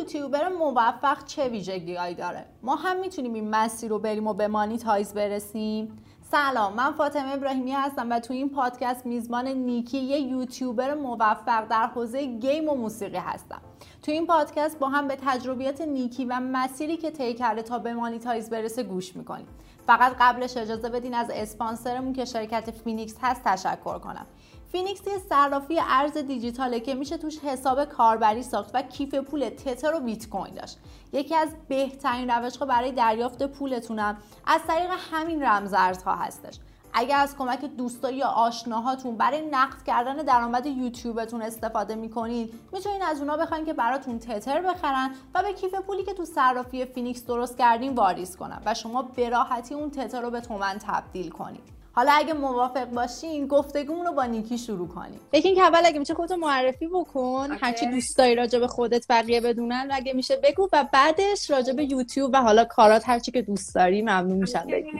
یوتیوبر موفق چه ویژگیهایی داره؟ ما هم می‌تونیم این مسیر رو بریم و به monetize برسیم. سلام من فاطمه ابراهیمی هستم و تو این پادکست میزبان نیکی یه یوتیوبر موفق در حوزه گیم و موسیقی هستم. تو این پادکست با هم به تجربیات نیکی و مسیری که طی کرده تا به monetize برسه گوش می‌کنیم. فقط قبلش اجازه بدین از اسپانسرمون که شرکت فینیکس هست تشکر کنم. فینیکس یه صرافی ارز دیجیتاله که میشه توش حساب کاربری ساخت و کیف پول تتر و بیت کوین داشت. یکی از بهترین روشها برای دریافت پولتونم از طریق همین رمزارزها هستش. اگر از کمک دوستایی یا آشناهاتون برای نقد کردن درآمد یوتیوبتون استفاده می‌کنید می‌تونید از اونا بخواین که براتون تتر بخرن و به کیف پولی که تو صرافی فینیکس درست کردین واریز کنن و شما به راحتی اون تتر رو به تومن تبدیل کنید حالا اگه موافق باشین گفتگومون رو با نیکی شروع کنیم. نیکی که اول اگه میشه خودتو معرفی بکن هرچی دوست داری راجع به خودت بقیه بدونن اگه میشه بگو و بعدش راجع به یوتیوب و حالا کارات هرچی که دوست داری ممنون میشم بگی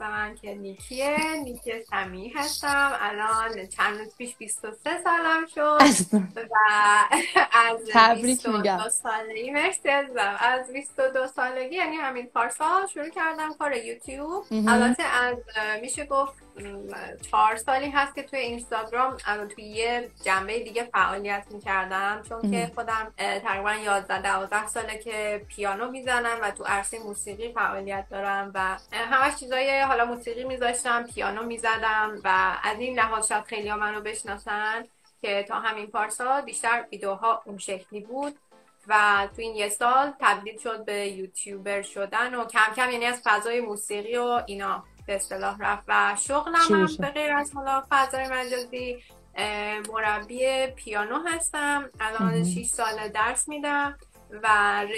من که نیکیه. نیکی سمی هستم. الان چند روز پیش 23 سالم شد. و از تبریک میگم. سالگی. مرسی از 22 سالگی یعنی همین پارسال شروع کردم کار یوتیوب. البته از میشه گفت چهار سالی هست که توی اینستاگرام توی یه جنبه دیگه فعالیت می‌کردم. چون که خودم تقریبا 11 12 ساله که پیانو می‌زنم و تو عرصه موسیقی فعالیت دارم و همش چیزای حالا موسیقی میذاشتم پیانو می‌زدم و از این لحاظ شاید خیلی ها منو بشناسن که تا همین پارسال بیشتر ویدیوها اون شکلی بود و تو این یه سال تبدیل شد به یوتیوبر شدن و کم کم یعنی از فضای موسیقی و اینا. به اصطلاح رفت و شغلم هم به غیر از حالا فضای مجازی مربی پیانو هستم. الان 6 سال درس میدم و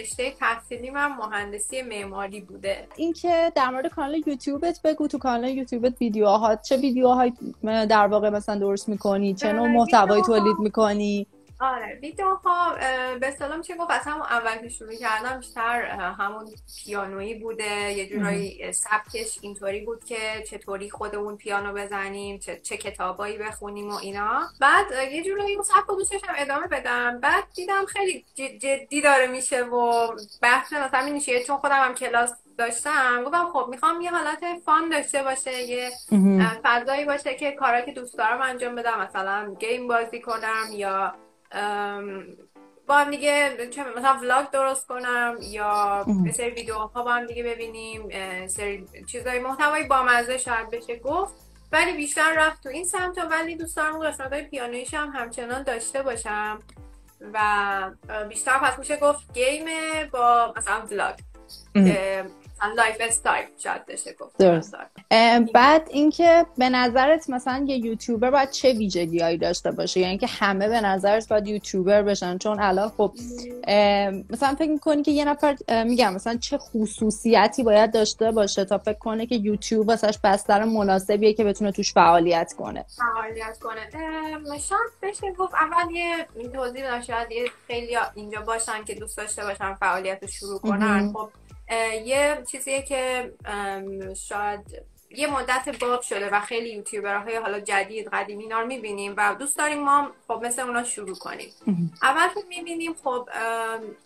رشته تحصیلی من مهندسی معماری بوده. اینکه در مورد کانال یوتیوبت بگو تو کانال یوتیوبت ویدیوها چه ویدیوهایی در واقع مثلا درست می‌کنی؟ چه نوع محتوایی تولید می‌کنی؟ آره ویدیوها به سلام چه گفت؟ از همون اول که شروع کردم بیشتر همون پیانویی بوده یه جورایی سبکش اینطوری بود که چطوری خودمون پیانو بزنیم چه, چه کتابایی بخونیم و اینا. بعد یه جورایی اون سبک دوست ادامه بدم. بعد دیدم خیلی جدی داره میشه و بحث مثلا میشه. چون خودم هم کلاس داشتم گفتم خب می‌خوام یه حالت فان داشته باشه یه فضایی باشه که کارا که دوست دارم انجام بدم مثلا گیم بازی کنم یا با هم دیگه مثلا ولاگ درست کنم یا به سری ویدیوها با هم دیگه ببینیم سری چیزای محتوای بامزه شاید بشه گفت. ولی بیشتر رفت تو این سمت ولی دوست دارم قسمت های پیانویش هم همچنان داشته باشم و بیشتر پس میشه گفت گیم با مثلا ولاگ lifestyle شاید داشته گفت بعد اینکه به نظرت مثلا یه یوتیوبر باید چه ویژگیهایی داشته باشه؟ یعنی که همه به نظرت باید یوتیوبر بشن چون الان خب مثلا فکر می‌کنی که یه نفر میگم مثلا چه خصوصیتی باید داشته باشه تا فکر کنه که یوتیوب واسش بستر مناسبیه که بتونه توش فعالیت کنه؟ فعالیت کنه. شاید بشه گفت اول یه توضیح شاید یه خیلی اینجا باشن که دوست داشته باشن فعالیت رو شروع کنن. خب یه چیزیه که شاید یه مدت باب شده و خیلی یوتیوبرهای حالا جدید قدیمی اینا رو می‌بینیم و دوست داریم ما خب مثل اونا شروع کنیم. اول که می‌بینیم خب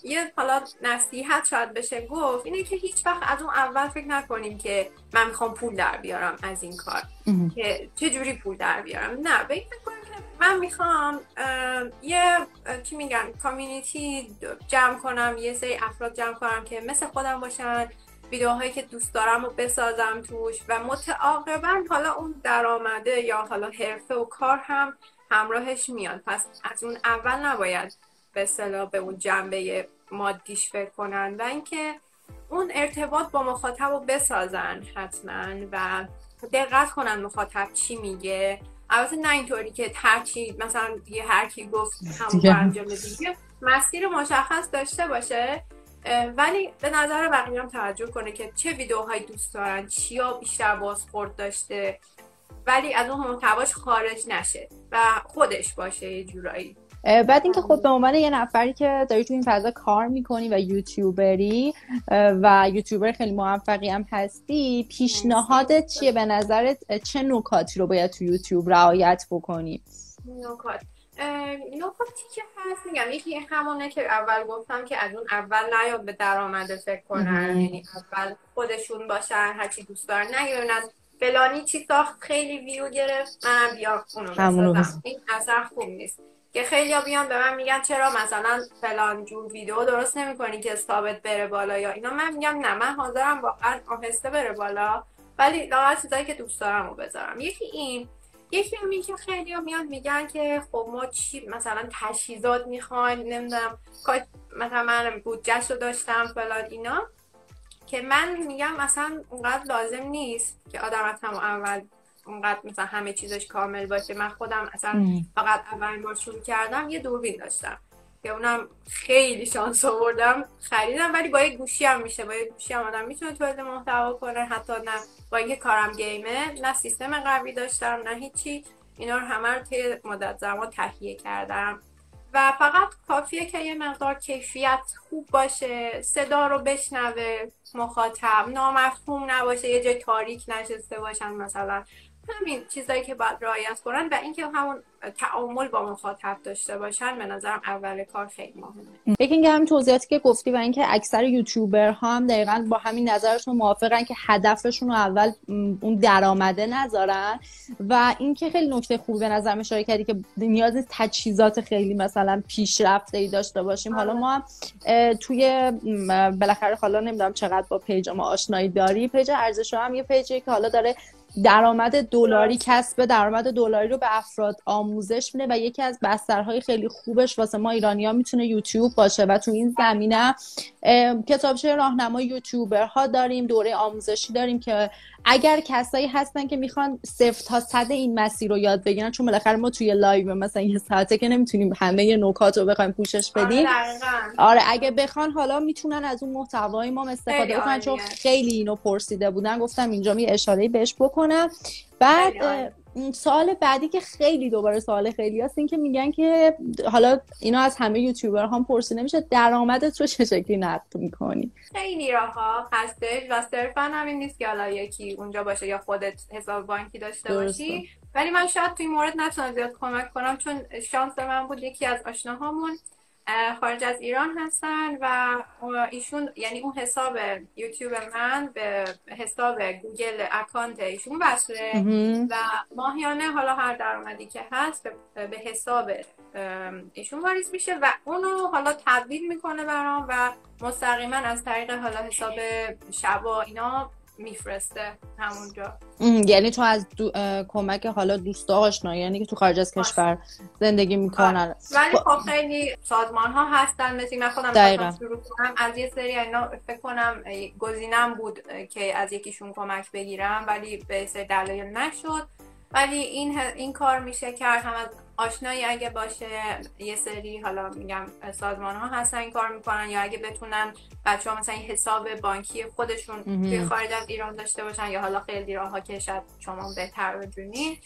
یه حالا نصیحت شاید بشه گفت اینه که هیچ وقت از اون اول فکر نکنیم که من می‌خوام پول در بیارم از این کار. که چه جوری پول در بیارم. نه فکر من می‌خوام یه چی میگن کامیونیتی جمع کنم یه سری افراد جمع کنم که مثل خودم باشن ویدیوهایی که دوست دارم رو بسازم توش و متعاقبا حالا اون درآمده یا حالا حرفه و کار هم همراهش میاد پس از اون اول نباید به صلاح به اون جنبه مادیش فکر کنن و اینکه اون ارتباط با مخاطب رو بسازن حتما و دقت کنن مخاطب چی میگه. البته نه اینطوری که هرچی مثلا یه هر کی گفت همون انجام دیگه مسیر مشخص داشته باشه. ولی به نظر بقیه هم توجه کنه که چه ویدیوهایی دوست دارن چیا بیشتر بازخورد داشته. ولی از اون محتواش خارج نشه و خودش باشه یه جورایی. بعد اینکه خب به عنوان یه نفری که داری تو این فضا کار می‌کنی و یوتیوبری و یوتیوبر خیلی موفقی هم هستی پیشنهادت چیه؟ به نظرت چه نکاتی رو باید تو یوتیوب رعایت بکنی؟ نکات. نکاتی که هست؟ میگم یکی همونه که اول گفتم که از اون اول نیاد به درآمد فکر کنن. یعنی اول خودشون باشن هرچی دوست دارن. نگیرن فلانی چی ساخت خیلی ویو گرفت من بیا اونو بسازم. این اصلا خوب نیست. که خیلی بیان به من میگن چرا مثلا فلان جور ویدیو درست نمی‌کنی که ثابت بره بالا یا اینا. من میگم نه من حاضرم واقعا آهسته بره بالا. ولی لاغر چیزایی که دوست دارم رو بذارم. یکی این یکی این که خیلی میان میگن که خب ما چی مثلا تجهیزات می‌خوایم نمی‌دونم مثلا من بودجهش رو داشتم فلان اینا. که من میگم مثلا اونقدر لازم نیست که آدم اول اونقدر مثلا همه چیزش کامل باشه. من خودم اصلا فقط اولین بار شروع کردم یه دوربین داشتم که اونم خیلی شانس آوردم خریدم ولی با یه گوشی هم میشه. با یه گوشی هم آدم می‌تونه تولید محتوا کنه. حتی نه با اینکه کارم گیمه نه سیستم قوی داشتم نه هیچی. اینا رو همه رو طی مدت زمان تهیه کردم. و فقط کافیه که یه مقدار کیفیت خوب باشه. صدا رو بشنوه مخاطب نامفهوم نباشه یه جای تاریک نشسته باشن مثلا. همین چیزایی که باید رعایت کنن و اینکه همون تعامل با مخاطب داشته باشن به نظرم اول کار خیلی مهمه. یکی اینکه همین توضیحاتی که گفتی و اینکه اکثر یوتیوبر ها هم دقیقا با همین نظرشون موافقن که هدفشون رو اول اون درآمده نذارن و اینکه خیلی نکته خوبی به نظر اشاره کردی که نیاز تجهیزات خیلی مثلا پیشرفته ای داشته باشیم. حالا ما توی بالاخره حالا نمی‌دونم چقدر با page ما آشنایی داری. page ارزش هم یه page ی که حالا داره درآمد دلاری کسب درآمد دلاری رو به افراد آموزش میده و یکی از بسترهای خیلی خوبش واسه ما ایرانیا می‌تونه یوتیوب باشه و تو این زمینه کتابچه راهنمای یوتیوبرها داریم دوره آموزشی داریم که اگر کسایی هستن که می‌خوان صفر تا صد این مسیر رو یاد بگیرن چون بالاخره ما توی live مثلا یه ساعته که نمی‌تونیم همه نکات رو بخوایم پوشش آره، بدیم. آره اگه بخوان حالا می‌تونن از اون محتوای ما استفاده بکنن چون خیلی اینو پرسیده بودن. گفتم اینجا می اشاره بهش بکنم. بعد سوال بعدی که خیلی دوباره سوال خیلی هست این که میگن که حالا اینا از همه یوتیوبر هم پرسیده میشه درآمدت رو چه شکلی نقد می‌کنی؟ خیلی راه هستش و صرفا همین نیست که حالا یکی اونجا باشه یا خودت حساب بانکی داشته باشی. ولی من شاید توی مورد نتونم زیاد کمک کنم چون شانس من بود یکی از آشناهامون خارج از ایران هستن و ایشون یعنی اون حساب یوتیوب من به حساب Google account ایشون وصله و ماهیانه حالا هر درآمدی که هست به حساب ایشون واریز میشه و اونو حالا تبدیل می‌کنه برام و مستقیما از طریق حالا حساب شبا اینا میفرسته همونجا. یعنی تو از دو... کمک حالا دوستا آشنا یعنی که تو خارج از کشور زندگی می‌کنن. آره. ولی خب خیلی سازمان ها هستن مثل من خودم شروع کنم. از یه سری اینا فکر کنم گزینم بود که از یکیشون کمک بگیرم ولی به سری دلایل نشد. ولی این این کار میشه کرد هم از آشنایی اگه باشه یه سری حالا میگم سازمان ها هستن این کار می‌کنن یا اگه بتونن بچه ها مثلا حساب بانکی خودشون توی خارج از ایران داشته باشن یا حالا خیلی راه ها که شاید شما بهتر بدونی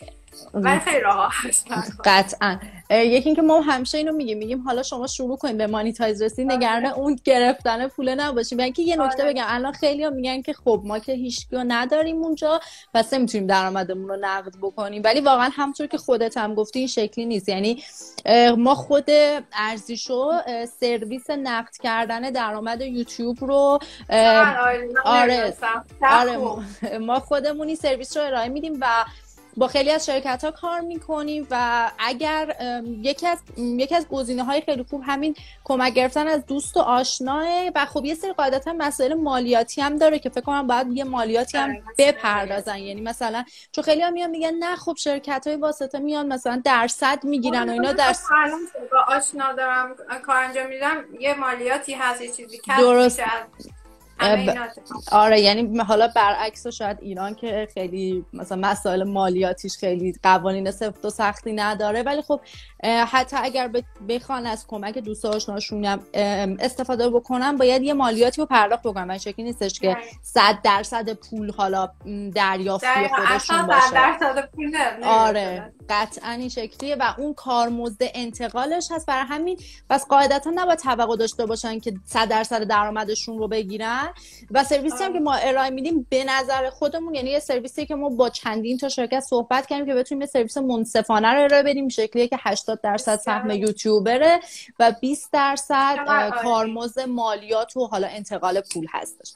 ولی خیلی راه هستن قطعا. یکی اینکه ما همیشه اینو میگیم میگیم حالا شما شروع کنید به مانیتایز رسید آره. نگران اون گرفتن پول نباشیم. یعنی که یه نکته آره. بگم الان خیلی ها میگن که خب ما که هیچ نداریم اونجا پس نمی‌تونیم درآمدمون رو نقد بکنیم. ولی واقعا همطور که خودت هم گفتی این شکلی نیست. یعنی ما خود ارزیشو سرویس نقد کردن درآمد یوتیوب رو آره آره ما خودمونی سرویس رو ارائه میدیم و با خیلی از شرکت ها کار می‌کنیم و اگر یکی از یکی از گزینه های خیلی خوب همین کمک گرفتن از دوست و آشناه و خب یه سری قاعدتا مسائل مالیاتی هم داره که فکر کنم باید یه مالیاتی هم بپردازن. یعنی مثلا چون خیلی هم میان میگن نه خب شرکت های واسطه میان مثلا درصد می‌گیرن و اینا درصد با آشنا دارم کار انجام میدم یه مالیاتی هست یه چیزی درست. آره یعنی حالا برعکس شاید ایران که خیلی مثلا مسائل مالیاتیش خیلی قوانین سفت و سختی نداره ولی خب حتی اگر بخوان از کمک دوست آشناشون استفاده بکنن باید یه مالیاتی رو پرداخت بکنن من شکلی نیستش که صد درصد پول حالا دریافتی خودشون باشه. آره قطعا این شکلیه و اون کارمزد انتقالش هست. برای همین بس قاعدتا نباید توقع داشته باشن که صد درصد درآمدشون رو بگیرن. و سرویسی هم که ما ارائه میدیم به نظر خودمون یعنی یه سرویسی که ما با چندین تا شرکت صحبت کردیم که بتونیم یه سرویس منصفانه رو ارائه بدیم شکلیه که 80 درصد سهم یوتیوبره و 20 درصد کارمزد مالیات و حالا انتقال پول هستش.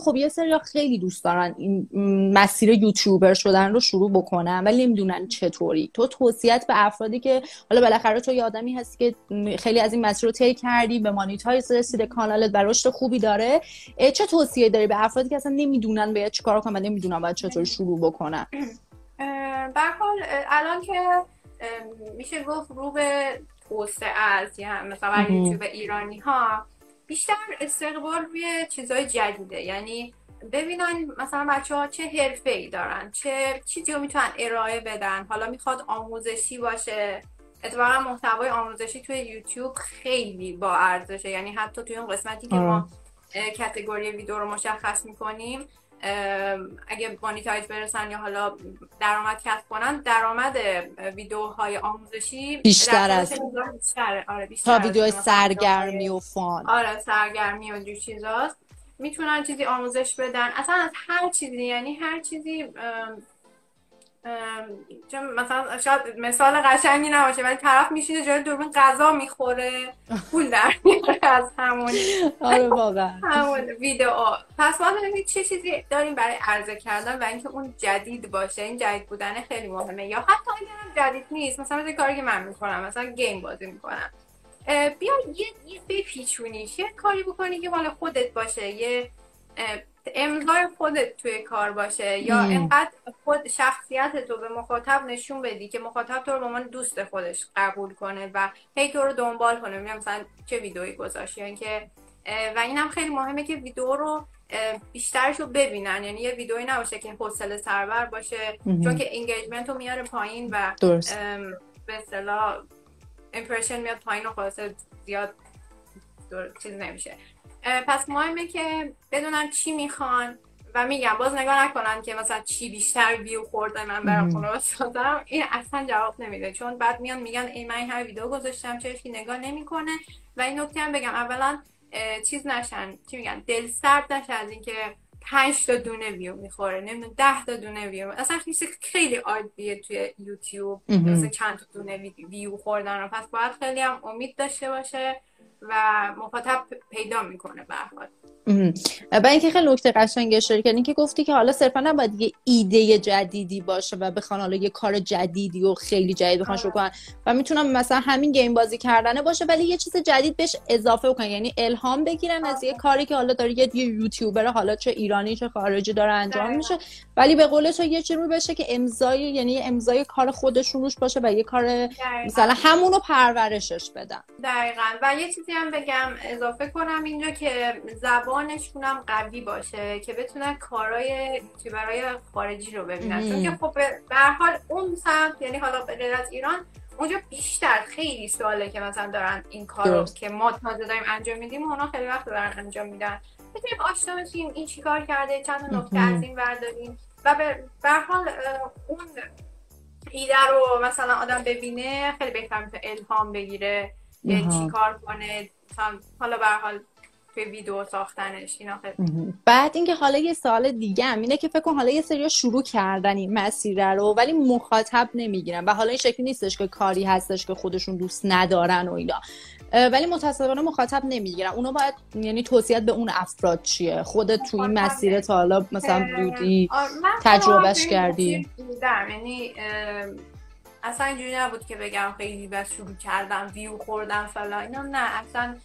خب یه سری خیلی دوست دارن این مسیر یوتیوبر شدن رو شروع بکنن ولی نمی‌دونن چطوری. تو توصیت به افرادی که حالا بالاخره تو یه آدمی هستی که خیلی از این مسیر رو طی کردی به مانیتایز رسیده کانالت و رشد خوبی داره چه توصیه داری به افرادی که اصلا نمی‌دونن باید چیکار کنن و نمی‌دونن باید چطوری شروع بکنن؟ به حال الان که میشه گفت رو به توسعه از یعنی مثلا یوتیوب ایرانی ها بیشتر استقبال روی چیزای جدیده. یعنی ببینن مثلا بچه ها چه حرفه ای دارن چه چیزی رو می‌تونن ارائه بدن. حالا می‌خواد آموزشی باشه. اتفاقا محتوای آموزشی توی یوتیوب خیلی با ارزشه. یعنی حتی توی اون قسمتی که ما کتگوری ویدیو رو مشخص می‌کنیم اگه مانیتایز برسن یا حالا درآمد کسب کنن درآمد ویدیوهای آموزشی بیشتر از بیشتر. آره بیشتر تا ویدیو سرگرمی و فان. آره سرگرمی و جو چیزاست. می‌تونن چیزی آموزش بدن. اصلا از هر چیزی یعنی هر چیزی چون مثلا شاید مثال قشنگی نباشه ولی طرف میشینه جای دوربین غذا می‌خوره پول در از همون آره واقعا. همون ویدیو. پس ما ببینید چه چیزی داریم برای عرضه کردن و اینکه اون جدید باشه این جدید بودن خیلی مهمه. یا حتی اگر جدید نیست مثلا مثل کاری که من می‌کنم مثلا گیم بازی می‌کنم. بیا یه یه بپیچونیش یه کاری بکنی که مال خودت باشه یه امضای خودت توی کار باشه یا اینقدر خود شخصیت تو به مخاطب نشون بدی که مخاطب تو رو به عنوان دوست خودش قبول کنه و هی تو رو دنبال کنه. میگم مثلا چه ویدئویی گذاشتی یعنی که و اینم خیلی مهمه که ویدیو رو بیشترش رو ببینن. یعنی یه ویدئویی نباشه که حوصله سربر باشه چون که انگیجمنت رو میاره پایین و به اصطلاح امپرشن میاد پایین و خلاصه زیاد چیز نمیشه. پس مهمه که بدونن چی می‌خوان و میگم باز نگاه نکنن که مثلا چی بیشتر ویو خورده من برام خونه بسازم این اصلا جواب نمیده. چون بعد میان میگن این من هر ویدیو گذاشتم چه نگاه نمی‌کنه؟ و این نکته هم بگم. اولا چیز نشن. چی میگن؟ دل سرد نشن از اینکه پنج تا دونه ویو می‌خوره. نمی‌دونم ده تا دونه ویو. اصلا خیلی عادیه توی یوتیوب. مثلا چند تا دونه ویو خوردن رو. پس باید خیلی هم امید داشته باشه. و مخاطب پیدا می‌کنه به و اینکه خیلی نکته قشنگ اشاره کردین که گفتی که حالا صرفا نباید یه ایده جدیدی باشه و بخوان حالا یه کار جدیدی و خیلی جدید بخوان شروع کنن. و می‌تونم مثلا همین گیم بازی کردنه باشه ولی یه چیز جدید بهش اضافه بکنن. یعنی الهام بگیرن از یه کاری که حالا داره یه یوتیوبر حالا چه ایرانی چه خارجی داره انجام میشه. ولی به قول تو یه چیزی بشه که امضای یعنی امضای کار خودشون روش باشه و یه کار مثلا همونو پرورشش بدن. دقیقاً. و یه چیزی هم بگم اضافه کنم اینجا که زبان زبانشون هم قوی باشه که بتونن کارهای یوتیوبرهای خارجی رو ببینن. چون که خب به حال اون سمت یعنی حالا غیر از ایران اونجا بیشتر خیلی سواله که مثلا دارن این کار رو که ما تازه داریم انجام میدیم اونا خیلی وقت دارن انجام میدن. بتونیم آشنا بشیم این چیکار کرده چند نکته از این برداریم. و به حال اون ایده رو مثلا آدم ببینه خیلی بهتر می‌تونه الهام بگیره. چی کار کنه حالا به حال توی ویدیو ساختنش اینا بعد اینکه حالا یه سال دیگه هم اینه که فکر کن حالا یه سری شروع کردن این مسیر رو ولی مخاطب نمی‌گیرن و حالا این شکلی نیستش که کاری هستش که خودشون دوست ندارن و اینا. ولی متاسفانه مخاطب نمی‌گیرن. اونا باید یعنی توصیت به اون افراد چیه؟ خودت تو این مسیر تا حالا مثلا بودی تجربهش کردی. یعنی اصلا اینجوری نبود که بگم خیلی بس شروع کردم ویو خوردم فلا اینا نه اصلا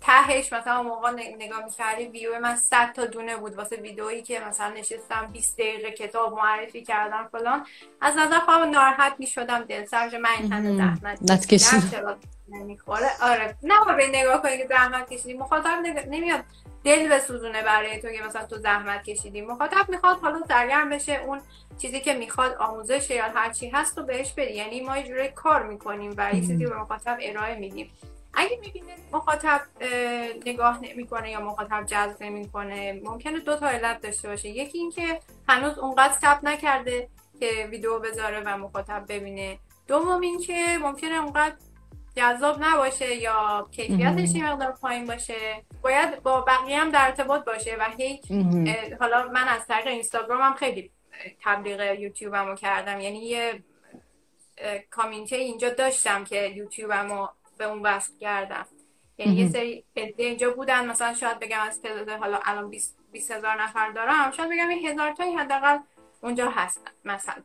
تهش مثلا موقع نگاه می‌کردی ویو من 100 تا دونه بود واسه ویدئویی که مثلا نشستم 20 دقیقه کتاب معرفی کردم فلان. از نظر خودم ناراحت می‌شدم دل سرج من این همه زحمت نمی‌خوره. آره. به نگاه کنی که زحمت کشیدی. مخاطب نمیاد. دل بسوزونه برای تو که مثلا تو زحمت کشیدی. مخاطب می‌خواد حالا سرگرم بشه اون چیزی که می‌خواد آموزش یا هر چی هست و بهش بدی یعنی ما یه جوری کار می‌کنیم و یه چیزی به مخاطب ارائه میدیم. اگه می‌بینه مخاطب نگاه نمی‌کنه یا مخاطب جذب نمی‌کنه ممکنه دو تا علت داشته باشه. یکی اینکه هنوز اونقدر ثبت نکرده که ویدیو بذاره و مخاطب ببینه. دوم اینکه ممکنه اونقدر جذاب نباشه یا کیفیتش یه مقدار پایین باشه باید با بقیه هم در ارتباط باشه و هیچ حالا من از طریق اینستاگرام هم خیلی تبلیغ یوتیوبم رو کردم. یعنی یه کامیونیتی اینجا داشتم که یوتیوبم رو به اون وصل کردم. یعنی یه سری اینجا بودن مثلا شاید بگم از تعداد حالا الان 20 هزار نفر دارم شاید بگم این هزار تایی حداقل اونجا هستن مثلا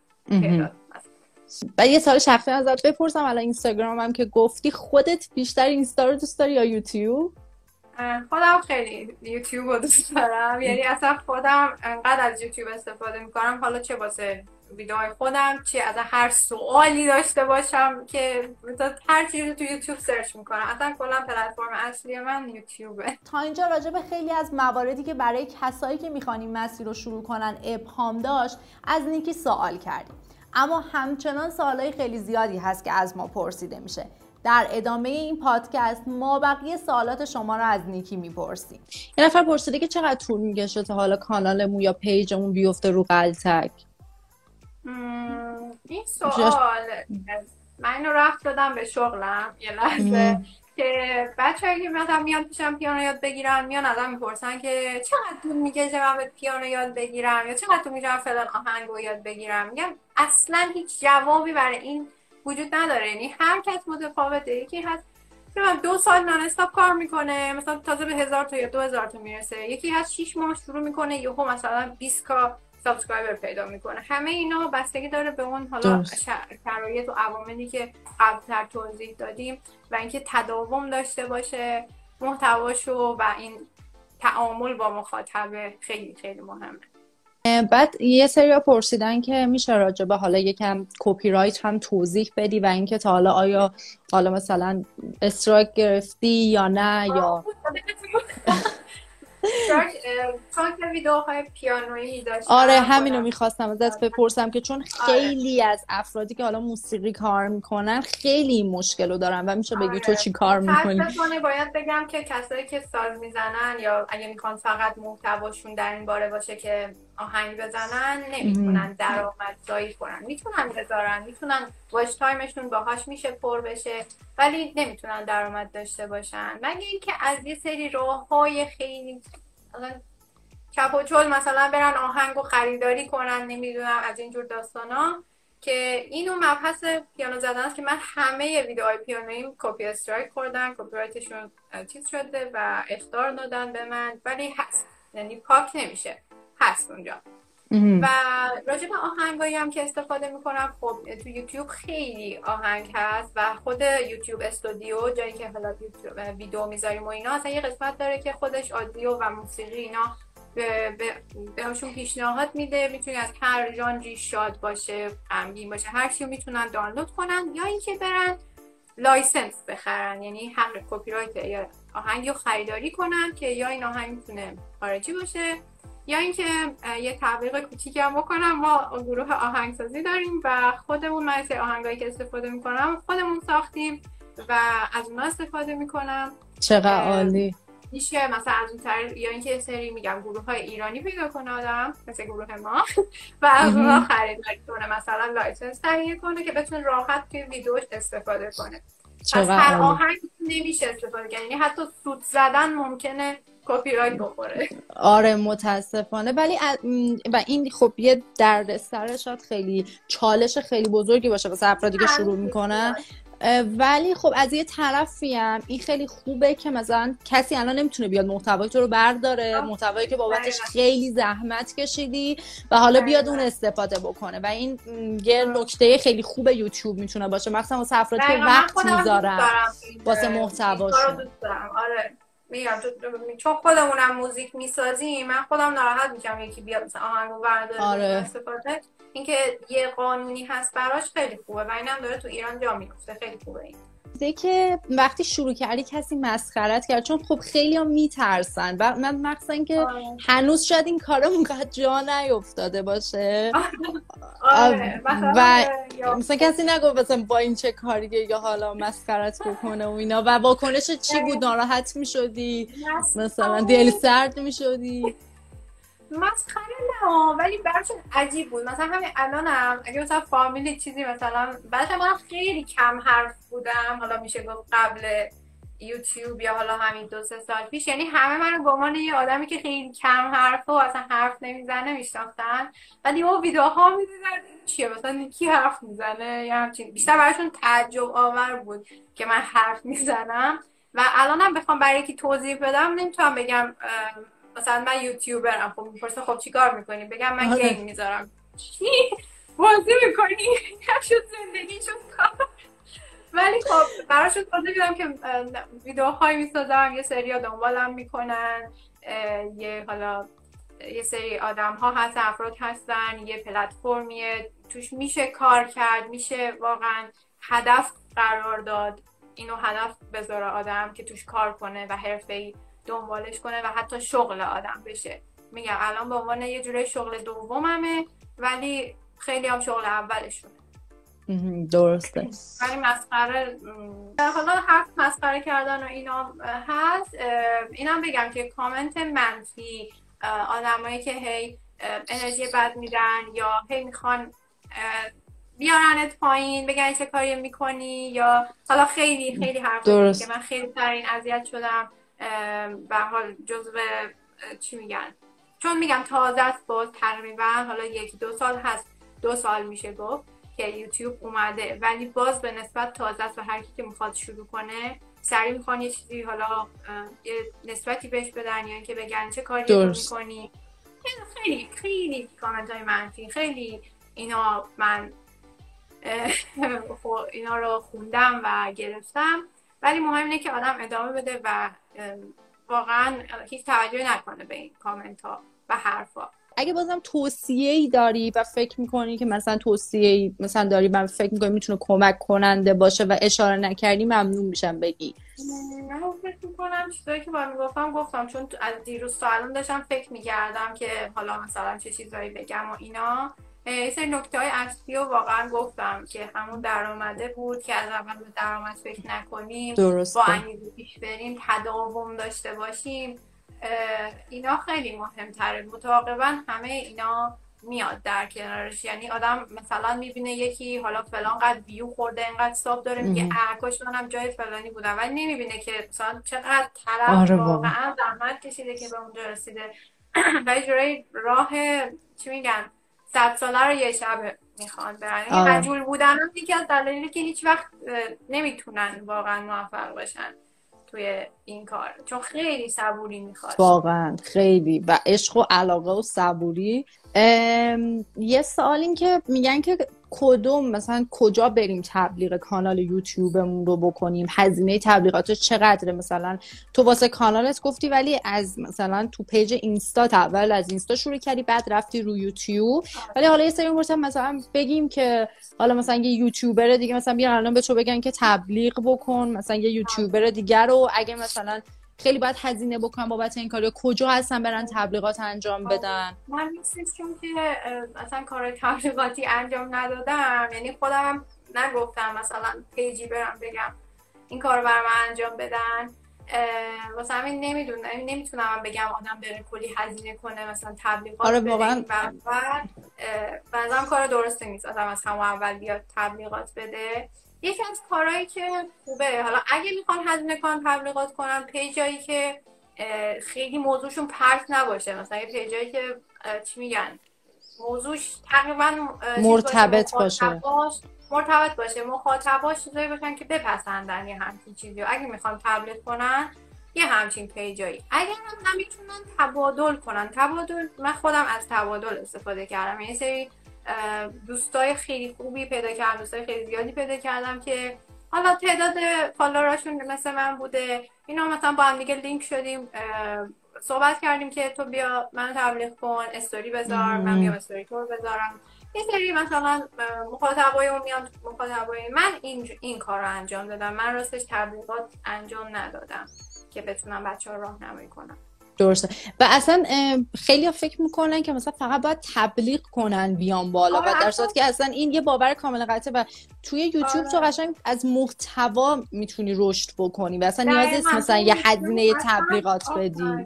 و یه سال شخصی ازت بپرسم الان اینستاگرام هم که گفتی خودت بیشتر اینستا رو دوست داری یا یوتیوب؟ خودم خیلی یوتیوب رو دوست دارم. یعنی اصلا خودم انقدر از یوتیوب استفاده می‌کنم. حالا چه واسه ویدیوهای خودم چی از هر سوالی داشته باشم که هر چیزی تو یوتیوب سرچ می‌کنم. اصلا کلا پلتفرم اصلی من یوتیوبه. تا اینجا راجع به خیلی از مواردی که برای کسایی که می‌خوان این مسیر رو شروع کنن ابهام داشت از نیکی سوال کردیم اما همچنان سوالای خیلی زیادی هست که از ما پرسیده میشه. در ادامه این پادکست ما بقیه سوالات شما رو از نیکی می‌پرسیم. یه نفر پرسیده که چقدر طول می‌کشه تا حالا کانالمون یا پیجمون بیفته رو قلتک؟ این سوال من رفت دادم به شغلم. یه لحظه. که بچه هایی که میادم میان پیشم پیانو یاد بگیرن میان ازم می‌پرسن که چقدر طول می‌کشه من به پیانو یاد بگیرم یا چقدر طول می‌کشه فلان آهنگ یاد بگیرم. میگم اصلا هیچ جوابی برای این وجود نداره. یعنی هر کس متفاوته. یکی هست که دو سال نان کار می‌کنه مثلا تازه به هزار تا یا دو هزار تا می‌رسه. یکی هست شیش ماه شروع می‌کنه یهو مثلا 20 کا subscriber پیدا می‌کنه. همه اینا بستگی داره به اون حالا شرایط و عواملی که قبلتر توضیح دادیم و اینکه تداوم داشته باشه محتواشو و این تعامل با مخاطب خیلی خیلی مهمه. بعد یه سری پرسیدن که میشه راجع به حالا یکم کپی رایت هم توضیح بدی و اینکه تا حالا آیا حالا مثلا strike گرفتی یا نه یا چون ویدیوهای پیانویی داشتم. آره همینو می‌خواستم ازت بپرسم که چون خیلی از افرادی که حالا موسیقی کار می‌کنن خیلی این مشکل رو دارن و میشه بگی تو چی کار می‌کنی؟ باید بگم که کسایی که ساز می‌زنن یا اگه می‌خوان فقط محتواشون در این باره باشه که آهنگ بزنن نمی‌تونن درآمدزایی کنن. می‌تونن بذارن می‌تونن واش تایمشون باهاش میشه پر بشه ولی نمی‌تونن درآمد داشته باشن. مگه اینکه از یه سری راه های خیلی چپ و چل مثلا برن آهنگ و خریداری کنن نمی‌دونم از اینجور داستانا که اینو مبحث پیانو زدن است که من همه ویدیوهای پیانویم کپی استرایک خوردن کپی رایتشون چیز شده و اختار دادن به من ولی هست. یعنی پاک نمیشه. هست اونجا. و راجع به آهنگایی هم که استفاده می‌کنم خب تو یوتیوب خیلی آهنگ هست و خود یوتیوب استودیو جایی که حالا ویدیو می‌ذاریم و اینا اصلا یه قسمت داره که خودش audio و موسیقی اینا بهشون پیشنهاد میده. می‌تونی از هر ژانری شاد باشه غمگین باشه هر چی می‌تونن دانلود کنن یا اینکه برن license بخرن. یعنی حق کپی رایت یا آهنگی رو خریداری کنن که یا این آهنگ می‌تونه خارجی باشه. یا اینکه یه تبلیغ کوچیکی هم بکنم. ما گروه آهنگسازی داریم و خودمون من آهنگایی که استفاده می‌کنم خودمون ساختیم و از اونها استفاده می‌کنم. چقدر عالی. میشه مثلا از اون طریق یا اینکه سری میگم گروه های ایرانی پیدا کنه آدم مثل گروه ما و از اونها خریداری کنه مثلا license تهیه کنه که بتونه راحت توی ویدیوش استفاده کنه. از هر آهنگ نمیشه استفاده کنه یعنی حتی سوت زدن ممکنه کپی رایت بخوره. آره متاسفانه. ولی و این خب یه دردسر شاید خیلی چالش خیلی بزرگی باشه واسه افرادی که شروع می‌کنن. ولی خب از یه طرفی هم این خیلی خوبه که مثلا کسی الان نمی‌تونه بیاد محتوای تو رو برداره محتوایی که بابتش خیلی زحمت کشیدی و حالا بیاد اون استفاده بکنه. و این یه نکته خیلی خوب یوتیوب می‌تونه باشه. مثلا واسه افرادی که وقت می‌ذارن واسه محتواشون. آره. میگم چون خودمونم موزیک می‌سازیم من خودم ناراحت میشم یکی بیاد مثلا آهنگو برداره آره. استفاده اینکه یه قانونی هست براش خیلی خوبه و اینم داره تو ایران جا میفته خیلی خوبه این که وقتی شروع کردی کسی مسخرت کرد چون خب خیلی ها میترسن و من مخصوصا که آره. هنوز شاید این کارا اونقدر جا نیفتاده باشه. آره. و مثلا کسی نگفت مثلا با این چه کاریه یا حالا مسخرت بکنه و اینا و واکنش چی بود؟ ناراحت می‌شدی؟ مثلا دل سرد می‌شدی؟ مسخره نه ولی براشون عجیب بود. مثلا همین الانم اگه مثلا فامیلی چیزی مثلا بعد من خیلی کم حرف بودم. حالا میشه گفت قبل یوتیوب یا حالا همین دو سه سال پیش. یعنی همه من به عنوان یه آدمی که خیلی کم حرف و اصلا حرف نمی‌زنه میشناختن. ولی او ویدیوها می‌دیدن چیه؟ مثلا کی حرف می‌زنه؟ یا همچین بیشتر براشون تعجب آور بود که من حرف می‌زنم. و الانم بخوام برای یکی توضیح بدم نمی‌تونم بگم مثلا من یوتیوبرم خب می‌پرسه خب چیکار می‌کنی؟ بگم من آره. گیم می‌ذارم. چی؟ بازی می‌کنی؟ شد زندگی شد کار. ولی خب براشون توضیح بدم که ویدیوهایی می‌سازم یه سری دنبالم می‌کنن یه حالا یه سری آدم ها هست افراد هستن یه پلتفرمیه توش میشه کار کرد میشه واقعا هدف قرار داد. اینو هدف بذاره آدم که توش کار کنه و حرفه دنبالش کنه و حتی شغل آدم بشه. میگم الان به عنوان یه جوره شغل دوممه ولی خیلی هم شغل اولشونه. درسته. ولی مسخره حالا حرف مسخره کردن و اینا هست اینم بگم که کامنت منفی آدمایی که هی انرژی بد میدن یا هی می‌خوان بیارنت پایین بگن چه کاری می‌کنی یا حالا خیلی خیلی حرف که من خیلی تر این اذیت شدم. به حال جزو چی میگن؟ چون میگم تازه است باز تقریبا حالا یکی دو سال هست دو سال میشه گفت که یوتیوب اومده. ولی باز به نسبت تازه است و هر کی که می‌خواد شروع کنه سریع می‌خوان یه چیزی حالا یه نسبتی بهش بدن یا اینکه بگن چه کاری می‌کنی. خیلی خیلی کامنت های منفی خیلی اینا من اینا رو خوندم و گرفتم. ولی مهم اینه که آدم ادامه بده و واقعا هیچ توجه نکنه به این کامنت ها و حرفا اگه بازم توصیه ای داری و فکر می‌کنی که مثلا توصیه ای مثلا داری من فکر می‌کنی می‌تونه کمک کننده باشه و اشاره نکردی ممنون میشم بگی. من فکر می‌کنم چیزایی که باید می‌گفتم گفتم چون از دیروز تا الان داشتم فکر می‌کردم که حالا مثلا چه چیزایی بگم و اینا. یه سری نکته های اصلی رو واقعا گفتم که همون درآمده بود که از اول به درآمد فکر نکنیم درسته. با انگیزه پیش بریم تداوم داشته باشیم اینا خیلی مهمتره. متعاقبا همه اینا میاد در کنارش. یعنی آدم مثلا می‌بینه یکی حالا فلان قد ویو خورده اینقدر ساب داره میگه کاش منم جای فلانی بودم. ولی نمی‌بینه که مثلا چقدر طرف آره واقعا. زحمت کشیده که به اونجا رسیده. و جورایی راه چی میگن؟ صد ساله رو یه شب می‌خوان برن. یعنی مجبور بودن هم یکی از دلایلی که هیچ وقت نمی‌تونن واقعا موفق باشن توی این کار. چون خیلی صبوری می‌خواد. واقعا خیلی. و عشق و علاقه و صبوری. یه سوال این که میگن که کدوم مثلا کجا بریم تبلیغ کانال یوتیوبمون رو بکنیم؟ هزینه تبلیغات چقدره؟ مثلا تو واسه کانالت گفتی ولی از مثلا تو پیج اینستا اول از اینستا شروع کردی بعد رفتی رو یوتیوب. ولی حالا یه سری گفتم مثلا بگیم که حالا مثلا یه یوتیوبر دیگه مثلا بیان الان به تو بگن که تبلیغ بکن مثلا یه یوتیوبر دیگر رو. اگه مثلا خیلی باید هزینه بکنم بابت این کار کجا هستن برن تبلیغات انجام بدن؟ من چون که اصلا کار تبلیغاتی انجام ندادم. یعنی خودم نگفتم مثلا پیجی برم بگم این کار بر من انجام بدن. واسه همین نمی‌دونم نمی‌تونم بگم آدم بره کلی هزینه کنه مثلا تبلیغات آره واقعا. بعضا کار درسته نیست. آدم از همون اول بیاد تبلیغات بده. یکی از کارهایی که خوبه. حالا اگه می‌خوان هزینه کنن تبلیغات کنن پیجایی که خیلی موضوعشون پرت نباشه. مثلا یه پیجایی که چی میگن؟ موضوعش تقریبا مرتبط باشه. مرتبط باشه. مخاطباش چیزایی باشن که بپسندن یه همچین چیزی. اگه می‌خوان تبلیغ کنن یه همچین پیجایی اگر هم نمی‌تونن تبادل کنن. تبادل من خودم از تبادل استفاده کردم. یه سری دوستای خیلی خوبی پیدا کردم دوستای خیلی زیادی پیدا کردم که حالا تعداد فالووراشون مثل من بوده. اینا مثلا با هم دیگه لینک شدیم صحبت کردیم که تو بیا من تبلیغ کن استوری بذار من بیام استوری تور بذارم. یه سری مثلا مخاطبای اون میان مخاطبای من این این کار رو انجام دادم. من راستش تبلیغات انجام ندادم که بتونم بچه ها راهنمایی کنم. درسته. و اصلا خیلی ها فکر می‌کنن که مثلا فقط باید تبلیغ کنن بیان بالا و در صورت که اصلا این یه باور کامل قطعه و توی یوتیوب تو آره. قشنگ از محتوا می‌تونی رشد بکنی و اصلا نیاز نیست مثلا یه هزینه تبلیغات بدی.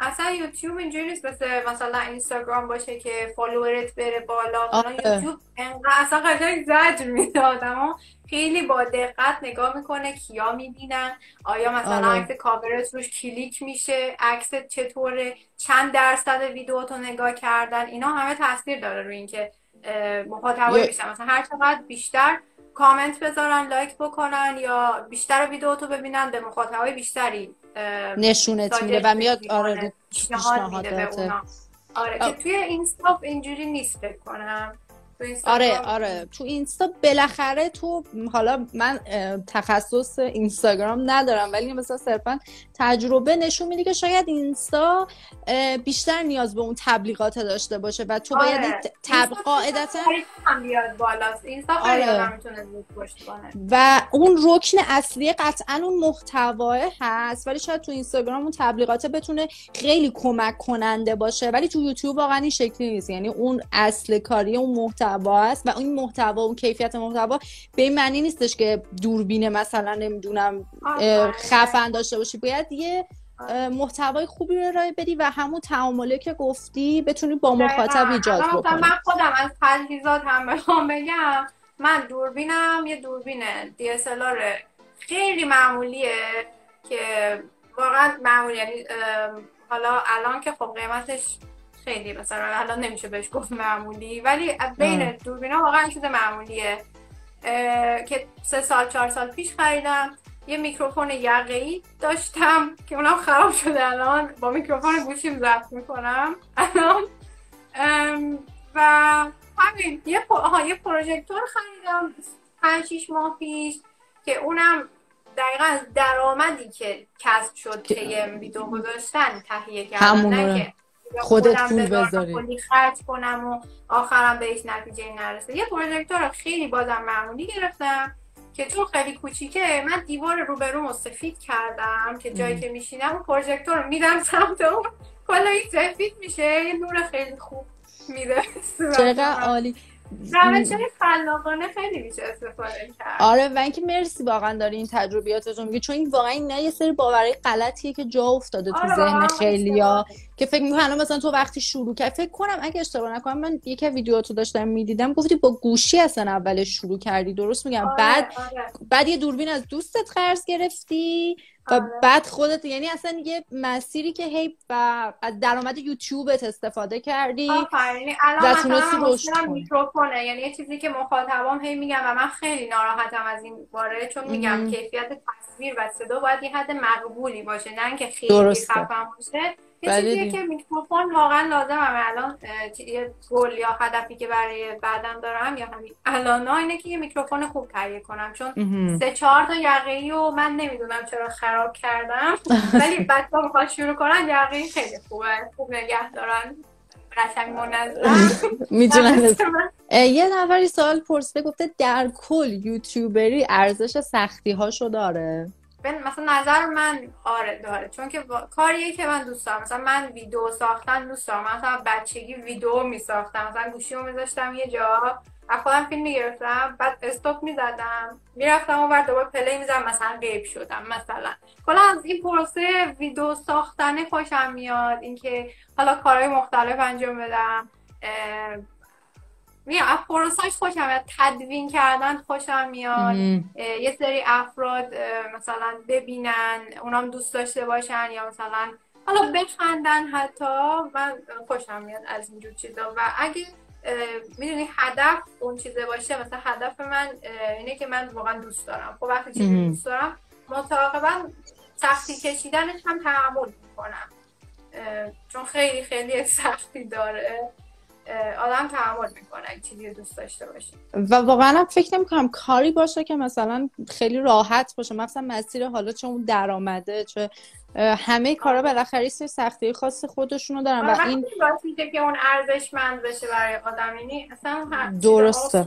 اصلا یوتیوب اینجوری نیست مثل مثلا اینستاگرام باشه که فالوورت بره بالا. آره. یوتیوب انقدر اصلا قشنگ زجر میده آدمو خیلی با دقت نگاه می‌کنه کیا می‌بینن آیا مثلا آره. عکس کاورت روش کلیک میشه عکس چطوره چند درصد ویدیو تو نگاه کردن اینا همه تاثیر داره روی اینکه یه- بیشتر مثلا هر چقدر بیشتر کامنت بذارن لایک بکنن یا بیشتر ویدیو تو ببینن به مخاطبای بیشتری نشونت میده و میاد. آره پیشنهاد میده به. اونا آره آه. که توی اینستا اینجوری نیست فکر کنم تو اینستاگرام آره آره. تو اینستا بالاخره تو حالا من تخصص اینستاگرام ندارم ولی مثلا صرفا تجربه نشون میده که شاید اینستا بیشتر نیاز به اون تبلیغات داشته باشه و تو باید آره. ت- تب... قاعدتا بالاست؟ اینستا خیلی آره. و اون رکن اصلی قطعا اون محتواه هست ولی شاید تو اینستاگرام اون تبلیغاته بتونه خیلی کمک کننده باشه. ولی تو یوتیوب واقعا این شکلی نیست. یعنی اون اصل کاری اون محتوا است و این محتوا اون کیفیت محتوا به این معنی نیستش که دوربین مثلا نمی‌دونم. خفن داشته باشی باید یه محتوای خوبی رو ارائه بدی و همون تعامله که گفتی بتونی با مخاطب. ایجاد بکنی من خودم از تجهیزات هم بخوام بگم من دوربینم یه دوربین DSLR خیلی معمولیه که واقعا معمولی یعنی حالا الان که خب قیمتش خیلی مثلا الان نمیشه بهش گفت معمولی ولی بین. دوربینا واقعا چیز معمولیه که سه سال چهار سال پیش خریدم یه میکروفون یقه‌ای داشتم که اونم خراب شده الان با میکروفون گوشیم ضبط می‌کنم الان و همین یه. آها یه پروژکتور خریدم پنج شیش ماه پیش که اونم دقیقا از درآمدی که کسب شد که یه ویدیو گذاشتن تهیه کردن که خودت پول بذاری. کلی خرج کنم و آخرم به هیچ نتیجه نرسه. یه پروژکتور خیلی بازم معمولی گرفتم که چون خیلی کوچیکه من دیوار روبرومو سفید کردم که جایی که میشینم اون پروژکتور رو میدم سمت اون. کلا این سفید میشه یه نور خیلی خوب میده. چقدر عالی. روش خلاقانه خیلی میشه استفاده کرد. آره و اینکه مرسی واقعا داری این تجربیات رو میگی چون این واقعا نه یه سری باورهای غلطیه که جا افتاده تو آره، ذهن خیلیا که فکر می‌کنم الان مثلا تو وقتی شروع کرد فکر کنم اگه اشتباه نکنم من یکی از ویدیوهاتو داشتم می‌دیدم گفتی با گوشی اصلا اولش شروع کردی درست میگم آره، بعد آره. بعد یه دوربین از دوستت قرض گرفتی و آره. بعد خودت یعنی اصلا یه مسیری که هی و از درآمد یوتیوبت استفاده کردی آفرین الان مثلا. میکروفونه یعنی یه چیزی که مخاطبام هی میگم و من خیلی ناراحتم از این باره چون میگم. کیفیت تصویر و صدا باید یه حد مقبولی باشه نه اینکه خیلی. خفن باشه یه بله. که میکروفون واقعا لازمه الان یه گل یا هدفی که برای بعدم دارم یا همین. الان اینه که یه میکروفون خوب تهیه کنم چون. سه چهار تا یقه‌ای و من نمی‌دونم چرا خراب کردم ولی بچه می‌خواد شروع کنن یقه‌ای خیلی خوبه. خوب نگه دارن. می‌تونن یه نفری سوال پرسیده گفته در کل یوتیوبری ارزش سختی هاشو داره. مثلا نظر من آره داره. چون که با- کاریه که من دوست دارم. مثلا من ویدیو ساختن دوست دارم. مثلا بچگی ویدیو میساختم. مثلا گوشیمو میذاشتم یه جا. و خودم فیلم می‌گرفتم. بعد استاپ می‌زدم. می‌رفتم اون ور دوباره پلی می‌زدم. مثلا غیب شدم مثلا. کلا از این پروسه ویدیو ساختن خوشم میاد. اینکه حالا کارهای مختلف انجام بدم. میگم از پروسهش خوشم میاد تدوین کردن خوشم میاد. یه سری افراد مثلا ببینن اونام دوست داشته باشن یا مثلا حالا بخندن حتی من خوشم میاد از اینجور چیزا. و اگه می‌دونی هدف اون چیزه باشه مثلا هدف من اینه که من واقعا دوست دارم. خب وقتی چیزی. دوست دارم متعاقبا سختی کشیدنش هم تحمل می‌کنم. چون خیلی خیلی سختی داره. آدم تحمل می‌کنه اگه چیزی دوست داشته باشه و واقعا هم فکر نمی کنم کاری باشه که مثلا خیلی راحت باشه. مثلا مسیر حالا چه اون درآمده چه همه کارا بالاخره یه سری سختی خاص خودشونو دارن و آره، این که اون ارزشمند بشه برای آدم یعنی اصلا درسته.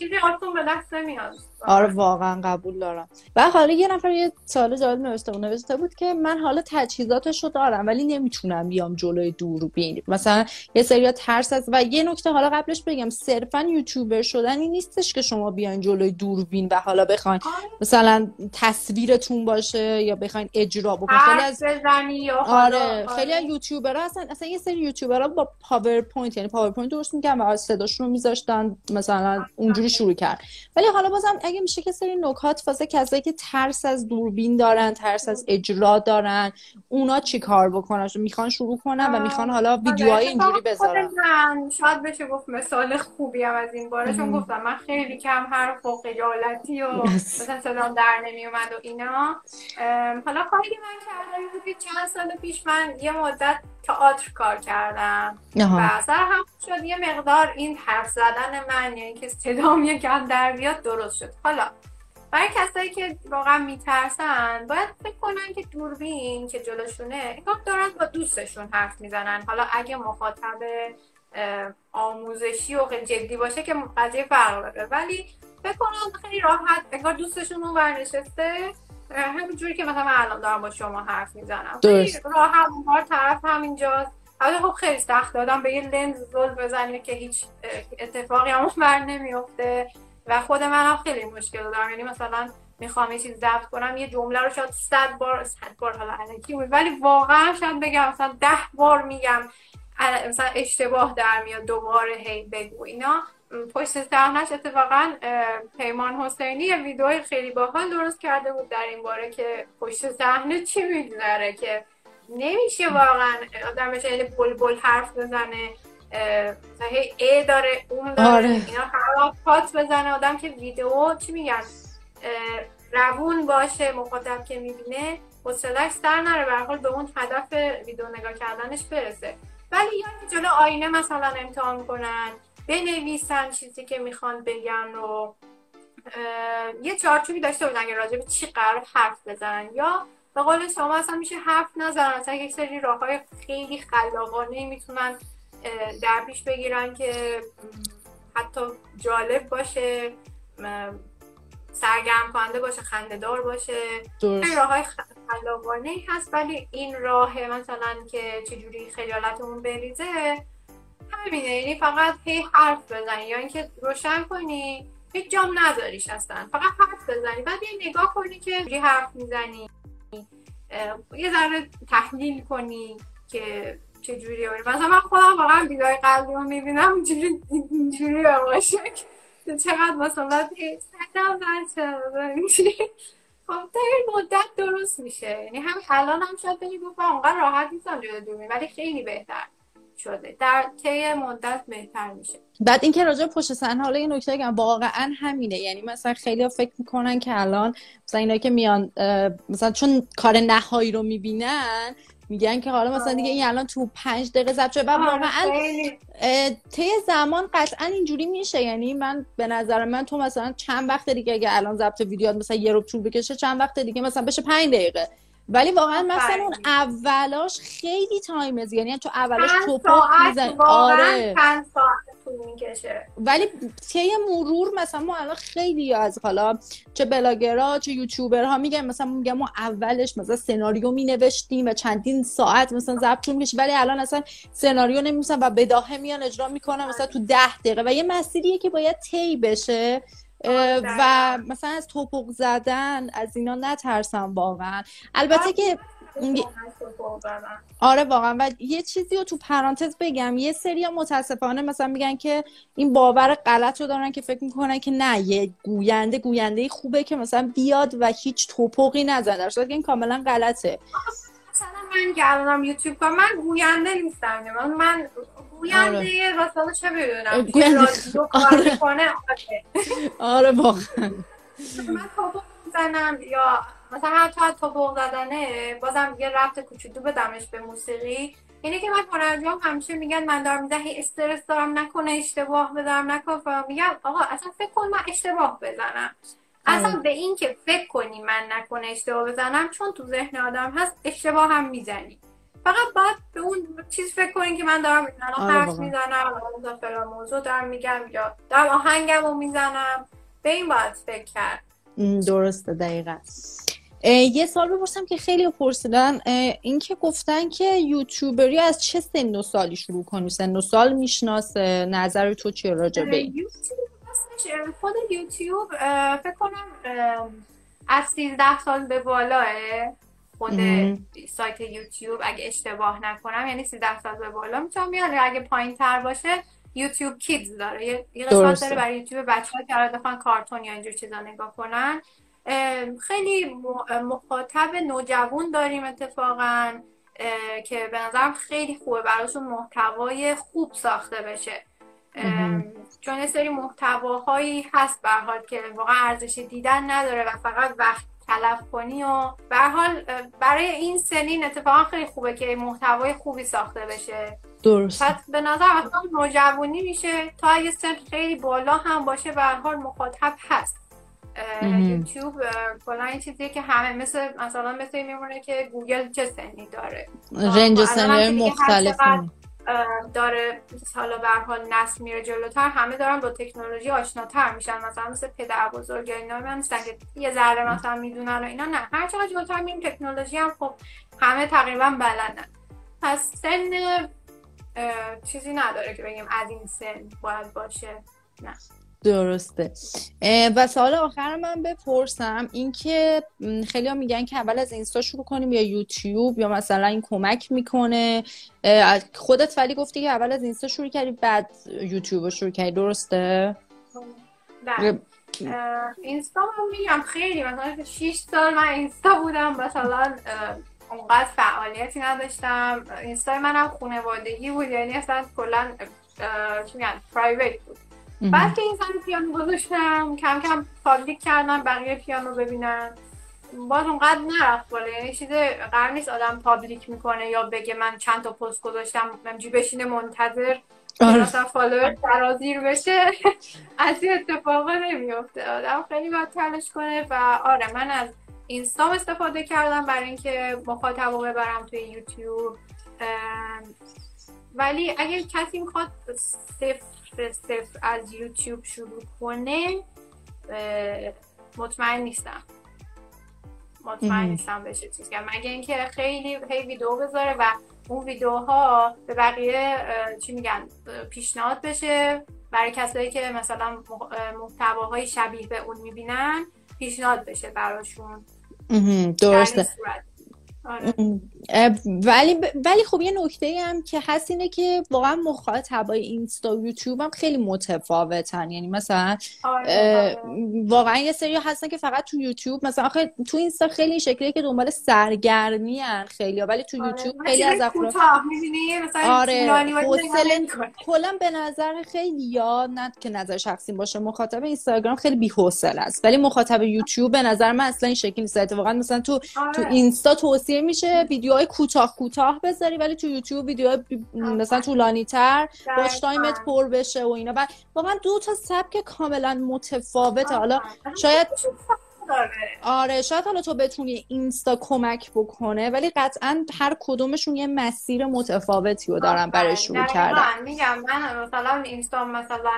چیزی آتون به دست نمیاد. آره واقعا قبول دارم. و حالا یه نفر یه سال جالب نوشته بود نوشته بود که من حالا تجهیزاتش رو دارم ولی نمی‌تونم بیام جلوی دوربین مثلا یه سری ترس از و یه نکته حالا قبلش بگم صرفا یوتیوبر شدن این نیستش که شما بیان جلوی دوربین و حالا بخواین آره. مثلا تصویرتون باشه یا بخواین اجرا بکنین. خیلی از یا آره خیلی از یوتیوبرها اصلا اصلا یه سری یوتیوبرها با پاورپوینت یعنی پاورپوینت درست می‌کنن و صداشون رو میذاشتن مثلا اونجوری شروع کرد. ولی حالا بازم اگه میشه که سری نکات واسه کسایی که ترس از دوربین دارن ترس از اجرا دارن اونا چی کار بکنن؟ می‌خوان شروع کنن و می‌خوان حالا ویدیوهای اینجوری بذارن. شاید بشه گفت مثال خوبی هم از این باره چون گفتم من خیلی کم حرف و خجالتی و مثلا صدام در نمیومد و اینا. حالا کاری که من کردم بود چند سال پیش من یه مدت تئاتر کار کردم. و سر هم شد یه مقدار این حرف زدن من یعنی که صدام یکم در بیاد درست شد. حالا برای کسایی که واقعا میترسن باید فکر کنن که دوربین که جلوشونه انگار دارن با دوستشون حرف می‌زنن. حالا اگه مخاطب آموزشی و خیلی جدی باشه که قضیه فرق داره. ولی فکر کنن خیلی راحت انگار دوستشون اون ورنشسته همینجوری که مثلا من الان دارم با شما حرف می‌زنم. راحت اون طرف همینجاست. البته خب خیلی سخت. دادم به یه لنز زل بزنیم که هیچ اتفاقی هم بر نمیفته. و خود من هم خیلی مشکل دارم. یعنی مثلا می‌خوام یه چیز ضبط کنم یه جمله رو شاید صد بار صد بار حالا علکی ولی واقعا شاید بگم مثلا ده بار میگم مثلا اشتباه در میاد دوباره هی بگو. اینا پشت صحنهش اتفاقا پیمان حسینی یه ویدیوی خیلی باحال درست کرده بود در این باره که پشت صحنه چی میگذره که نمیشه واقعا آدم بشه یعنی بل حرف بزنه هی ای داره اون داره آره. اینا پات بزنه. آدم که ویدیو چی میگن؟ روون باشه مخاطب که می‌بینه حوصلش سر نره به حال به اون هدف ویدیو نگاه کردنش برسه. ولی یا جلو آینه مثلا امتحان کنن بنویسن چیزی که می‌خوان بگن و یه چارچوبی داشته بودن که راجع به چی قرار حرف بزنن. یا به قول شما اصلا میشه حرف نزنن. مثلا یک سری راه های خیلی خلاقانه می‌تونن در پیش بگیرن که حتی جالب باشه سرگرم کننده باشه خندهدار باشه. این راه های خلاقانه هست ولی این راه مثلا که چجوری خیالتمون بریزه همینه. یعنی فقط هی حرف بزنی. یا اینکه روشن کنی هیچ جام نذاریش اصلا. فقط حرف بزنی. بعد یه نگاه کنی که حرف می‌زنی. یه ذره تحلیل کنی که چجوری مثلا من خودم واقعا ویدیوهای قلبی رو می‌بینم اینجوری اینجوری باشه چقدر مثلا خب تا این مدت درست میشه. یعنی هم الان هم شاید بگی گفتم اونقدر راحت نیستم جلو دوربین ولی خیلی بهتر. شده. در طی مدت بهتر میشه. بعد اینکه راجع پشت صحنه حالا یه نکته بگم. واقعا همینه. یعنی مثلا خیلی فکر می‌کنن که الان مثلا اینا که میان مثلا چون کار نهایی رو می‌بینن میگن که حالا مثلا دیگه این الان تو پنج دقیقه ضبط شده. بعد واقعا طی زمان قطعا اینجوری میشه. یعنی من به نظر من تو مثلا چند وقت دیگه اگه الان ضبط ویدیو مثلا یه رو طول بکشه چند وقت دیگه مثلا بشه پنج دقیقه. ولی واقعا مثلا اون اولاش خیلی تایمز یعنی تو اولش توپا میزن آره. می‌کشه. ولی طی مرور مثلا ما الان خیلی از حالا چه بلاگرها چه یوتیوبرها میگن مثلا میگم ما اولش مثلا سناریو می نوشتیم و چندین ساعت مثلا ضبط طول ولی الان اصلا سناریو نمیسن و بداهه میان اجرا می‌کنن مثلا تو ده دقیقه. و یه مسیریه که باید طی بشه. و مثلا از توپق زدن از اینا نترسم واقعا. البته که آره واقعا. و یه چیزی رو تو پرانتز بگم یه سری متاسفانه مثلا میگن که این باور غلط رو دارن که فکر می‌کنن که نه یه گوینده گوینده خوبه که مثلا بیاد و هیچ توپقی نزنه. در صورتی این کاملا غلطه. مثلا من که یوتیوب کنم من گوینده نیستم من من گوینده آره. چه بدونم آره. آره واقعا. من توپق می‌زنم یا مثلا حتی توپق زدنه بازم یه رفت کوچولو بدمش به موسیقی. اینه که من هنرجوام همیشه میگن من دارم میزن استرس دارم نکنه اشتباه بذارم نکنه میگم آقا اصلا فکر کن من اشتباه بزنم. اصلا به این که فکر کنی من نکنه اشتباه بزنم چون تو ذهن آدم هست اشتباه هم می‌زنی. فقط باید به اون چیز فکر کنین که من دارم الان آره حرف. می‌زنم الان فلان موضوع دارم میگم یا دارم آهنگم رو می‌زنم. به این باید فکر کرد. درسته دقیقا. یه سال بپرسم که خیلی پرسیدن. اینکه گفتن که یوتیوبری از چه سن و سالی شروع کنی؟ سن و سال می‌شناسه نظر تو چیه راجع به این؟ اه، خود یوتیوب فکر کنم از 13 سال به بالاه خود. سایت یوتیوب اگه اشتباه نکنم یعنی 13 سال به بالا می‌تونم بیان اگه پایین تر باشه یوتیوب کیدز داره یه قسمت. داره برای یوتیوب بچه ها که قرار بخوان کارتون یا اینجور چیزا نگاه کنن خیلی مخاطب نوجوان داریم اتفاقا که به نظرم خیلی خوبه براشون محتوای خوب ساخته بشه. چون سری محتواهایی هست به حال که واقعا ارزش دیدن نداره و فقط وقت تلف کنی و به حال برای این سنین اتفاقا خیلی خوبه که محتوای خوبی ساخته بشه. درست. پس به نظر اصلا نوجوانی میشه تا یه سن خیلی بالا هم باشه به حال مخاطب هست. یوتیوب کلا این چیزیه که همه مثل مثلا مثل میمونه که گوگل چه سنی داره. رنج الان سنهای داره حالا به حال نسل میره جلوتر همه دارن با تکنولوژی آشناتر میشن. مثلا مثل پدر بزرگ یا اینا من نیستن که یه ذره مثلا می‌دونن و اینا. نه هر چقدر جلوتر میریم تکنولوژی هم خب همه تقریبا بلدن. پس سن چیزی نداره که بگیم از این سن باید باشه. درسته و سوال آخر من بپرسم اینکه خیلی ها میگن که اول از اینستا شروع کنیم یا یوتیوب یا مثلا این کمک می‌کنه خودت ولی گفتی که اول از اینستا شروع کردی بعد یوتیوب رو شروع کردی درسته؟ بله. اینستا هم میگم خیلی مثلا 6 سال من اینستا بودم مثلا اونقدر فعالیتی نداشتم اینستا منم خانوادگی بود یعنی اصلا کلا چی میگن private بود بعد که این سری پیانو گذاشتم کم کم public کردم بقیه پیانو ببینن. باز اونقدر نرفت بالا. یعنی چیز قرار نیست آدم public می‌کنه یا بگه من چند تا پست گذاشتم همینجوری بشینه منتظر که آره. مثلا follower سرازیر بشه. از این اتفاقا نمیفته آدم خیلی باید تلاش کنه و آره من از اینستام استفاده کردم برای اینکه مخاطب ببرم توی یوتیوب. ولی اگر کسی می‌خواد صفر صفر از یوتیوب شروع کنه مطمئن نیستم. مطمئن. نیستم بشه چیز کرد. مگه اینکه خیلی هی ویدیو بذاره و اون ویدیوها به بقیه چی میگن پیشنهاد بشه. برای کسایی که مثلا مح- اه، محتواهای شبیه به اون می‌بینن پیشنهاد بشه براشون. درسته. آره. ولی ولی خب یه نکته ای هم که هست اینه که واقعا مخاطبای اینستا و یوتیوب هم خیلی متفاوتن یعنی مثلا آره، آره. واقعا یه سری هستن که فقط تو یوتیوب مثلا آخه تو اینستا خیلی این شکلیه که دنبال سرگرمی هن خیلی ولی تو آره. یوتیوب خیلی از افراد مثلا آره حوصله نمی‌کنی. کلا به نظر خیلی یا نه که نظر شخصی باشه مخاطب اینستاگرام خیلی بی‌حوصله است ولی مخاطب یوتیوب به نظر من اصلا این شکلی نیست اتفاقا مثلا تو تو. اینستا توصیه میشه ویدیوهای کوتاه کوتاه بذاری ولی تو یوتیوب ویدیوهای بی- مثلا طولانی تر watch time ت. پر بشه و اینا و واقعا دو تا سبک کاملا متفاوته حالا آره. شاید. آره شاید حالا تو بتونی اینستا کمک بکنه ولی قطعا هر کدومشون یه مسیر متفاوتی رو دارن برای شروع. کردن میگم من مثلا اینستا مثلا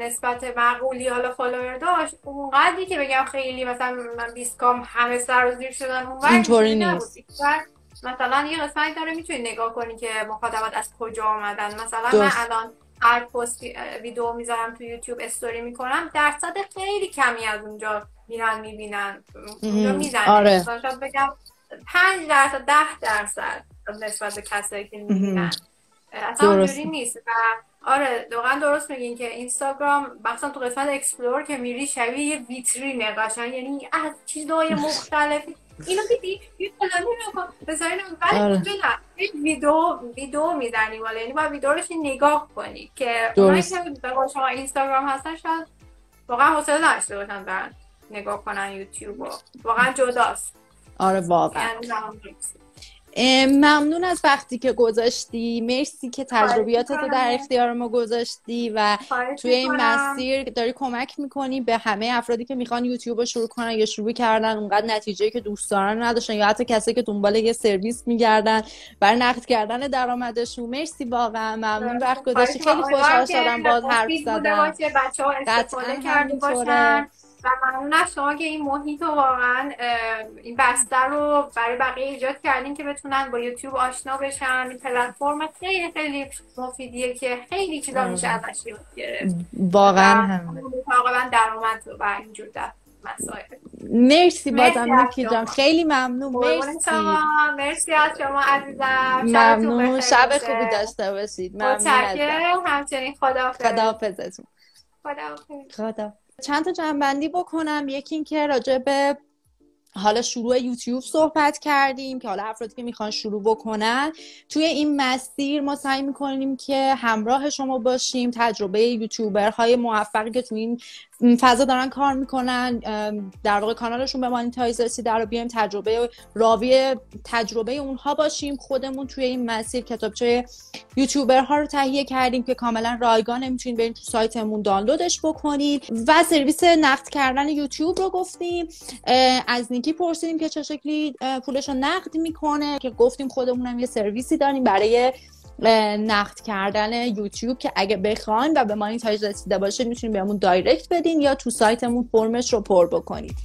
نسبت معقولی حالا فالوور داشت اونقدری که بگم خیلی مثلا من 20 k ام همه سرازیر شدن اونور اینطوری نیست. مثلا یه قسمتی داره می‌تونی نگاه کنی که مخاطبات از کجا آمدن مثلا من درست. الان هر پستی ویدیو می‌ذارم تو یوتیوب استوری می‌کنم درصد خیلی کمی از اونجا میرن می‌بینن اونجا مهم. می‌زنه آره. مثلا شاید بگم 5 درصد 10 درصد نسبت به کسایی که می‌بینن اصلا. اونجوری نیست و آره واقعا درست میگین که اینستاگرام مثلا تو قسمت explore که میری شبیه یه ویترینه قشنگ یعنی از چیزهای مختلفی اینو دیدی یه فلانی رو بذارین آره. یه ویدیو ویدیو می‌زنی والا یعنی باید ویدیو رو نگاه کنی که. اونایی که به شما اینستاگرام هستن شاید واقعا حوصله نداشته باشن برن نگاه کنن یوتیوب رو واقعا جداست آره واقعا یعنی. ممنون از وقتی که گذاشتی. مرسی که تجربیاتت رو در اختیار ما گذاشتی و توی این مسیر داری کمک می‌کنی به همه افرادی که می‌خوان یوتیوب رو شروع کنن یا شروع کردن اونقدر نتیجه که دوست دارن نداشتن یا حتی کسی که دنبال یه سرویس میگردن برای نقد کردن درآمدشون. مرسی واقعا. ممنون وقت گذاشتی. خیلی خوشحال شدم باز حرف زدم. قطعا و ممنون از شما که این محیط رو واقعا این بستر رو برای بقیه ایجاد کردین که بتونن با یوتیوب آشنا بشن. این پلتفرم خیلی خیلی مفیدیه که خیلی چیزا میشه ازش یاد گرفت. واقعا هم واقعا درآمد و اینجور مسائل. مرسی بازم نیکی جان خیلی ممنون. مرسی. مرسی از شما عزیزم. ممنون. شب خوبی داشته باشید. ممنون همچنین خدا خدا خدا. چند تا جنبندی بکنم. یکی اینکه راجع به حالا شروع یوتیوب صحبت کردیم که حالا افرادی که می‌خوان شروع بکنن. توی این مسیر ما سعی می‌کنیم که همراه شما باشیم. تجربه یوتیوبرهای موفقی که توی این فضا دارن کار می‌کنن در واقع کانالشون به monetize رسیده رو بیایم تجربه راوی تجربه اونها باشیم خودمون توی این مسیر کتابچه یوتیوبرها رو تهیه کردیم که کاملا رایگان می‌تونید برید تو سایتمون دانلودش بکنید. و سرویس نقد کردن یوتیوب رو گفتیم. از نیکی پرسیدیم که چه شکلی پولش رو نقد می‌کنه که گفتیم خودمون یه سرویسی داریم برای نقد کردن یوتیوب که اگه بخواین و به monetize رسیده باشه می‌تونید بهمون دایرکت بدین یا تو سایتمون فرمش رو پر بکنید.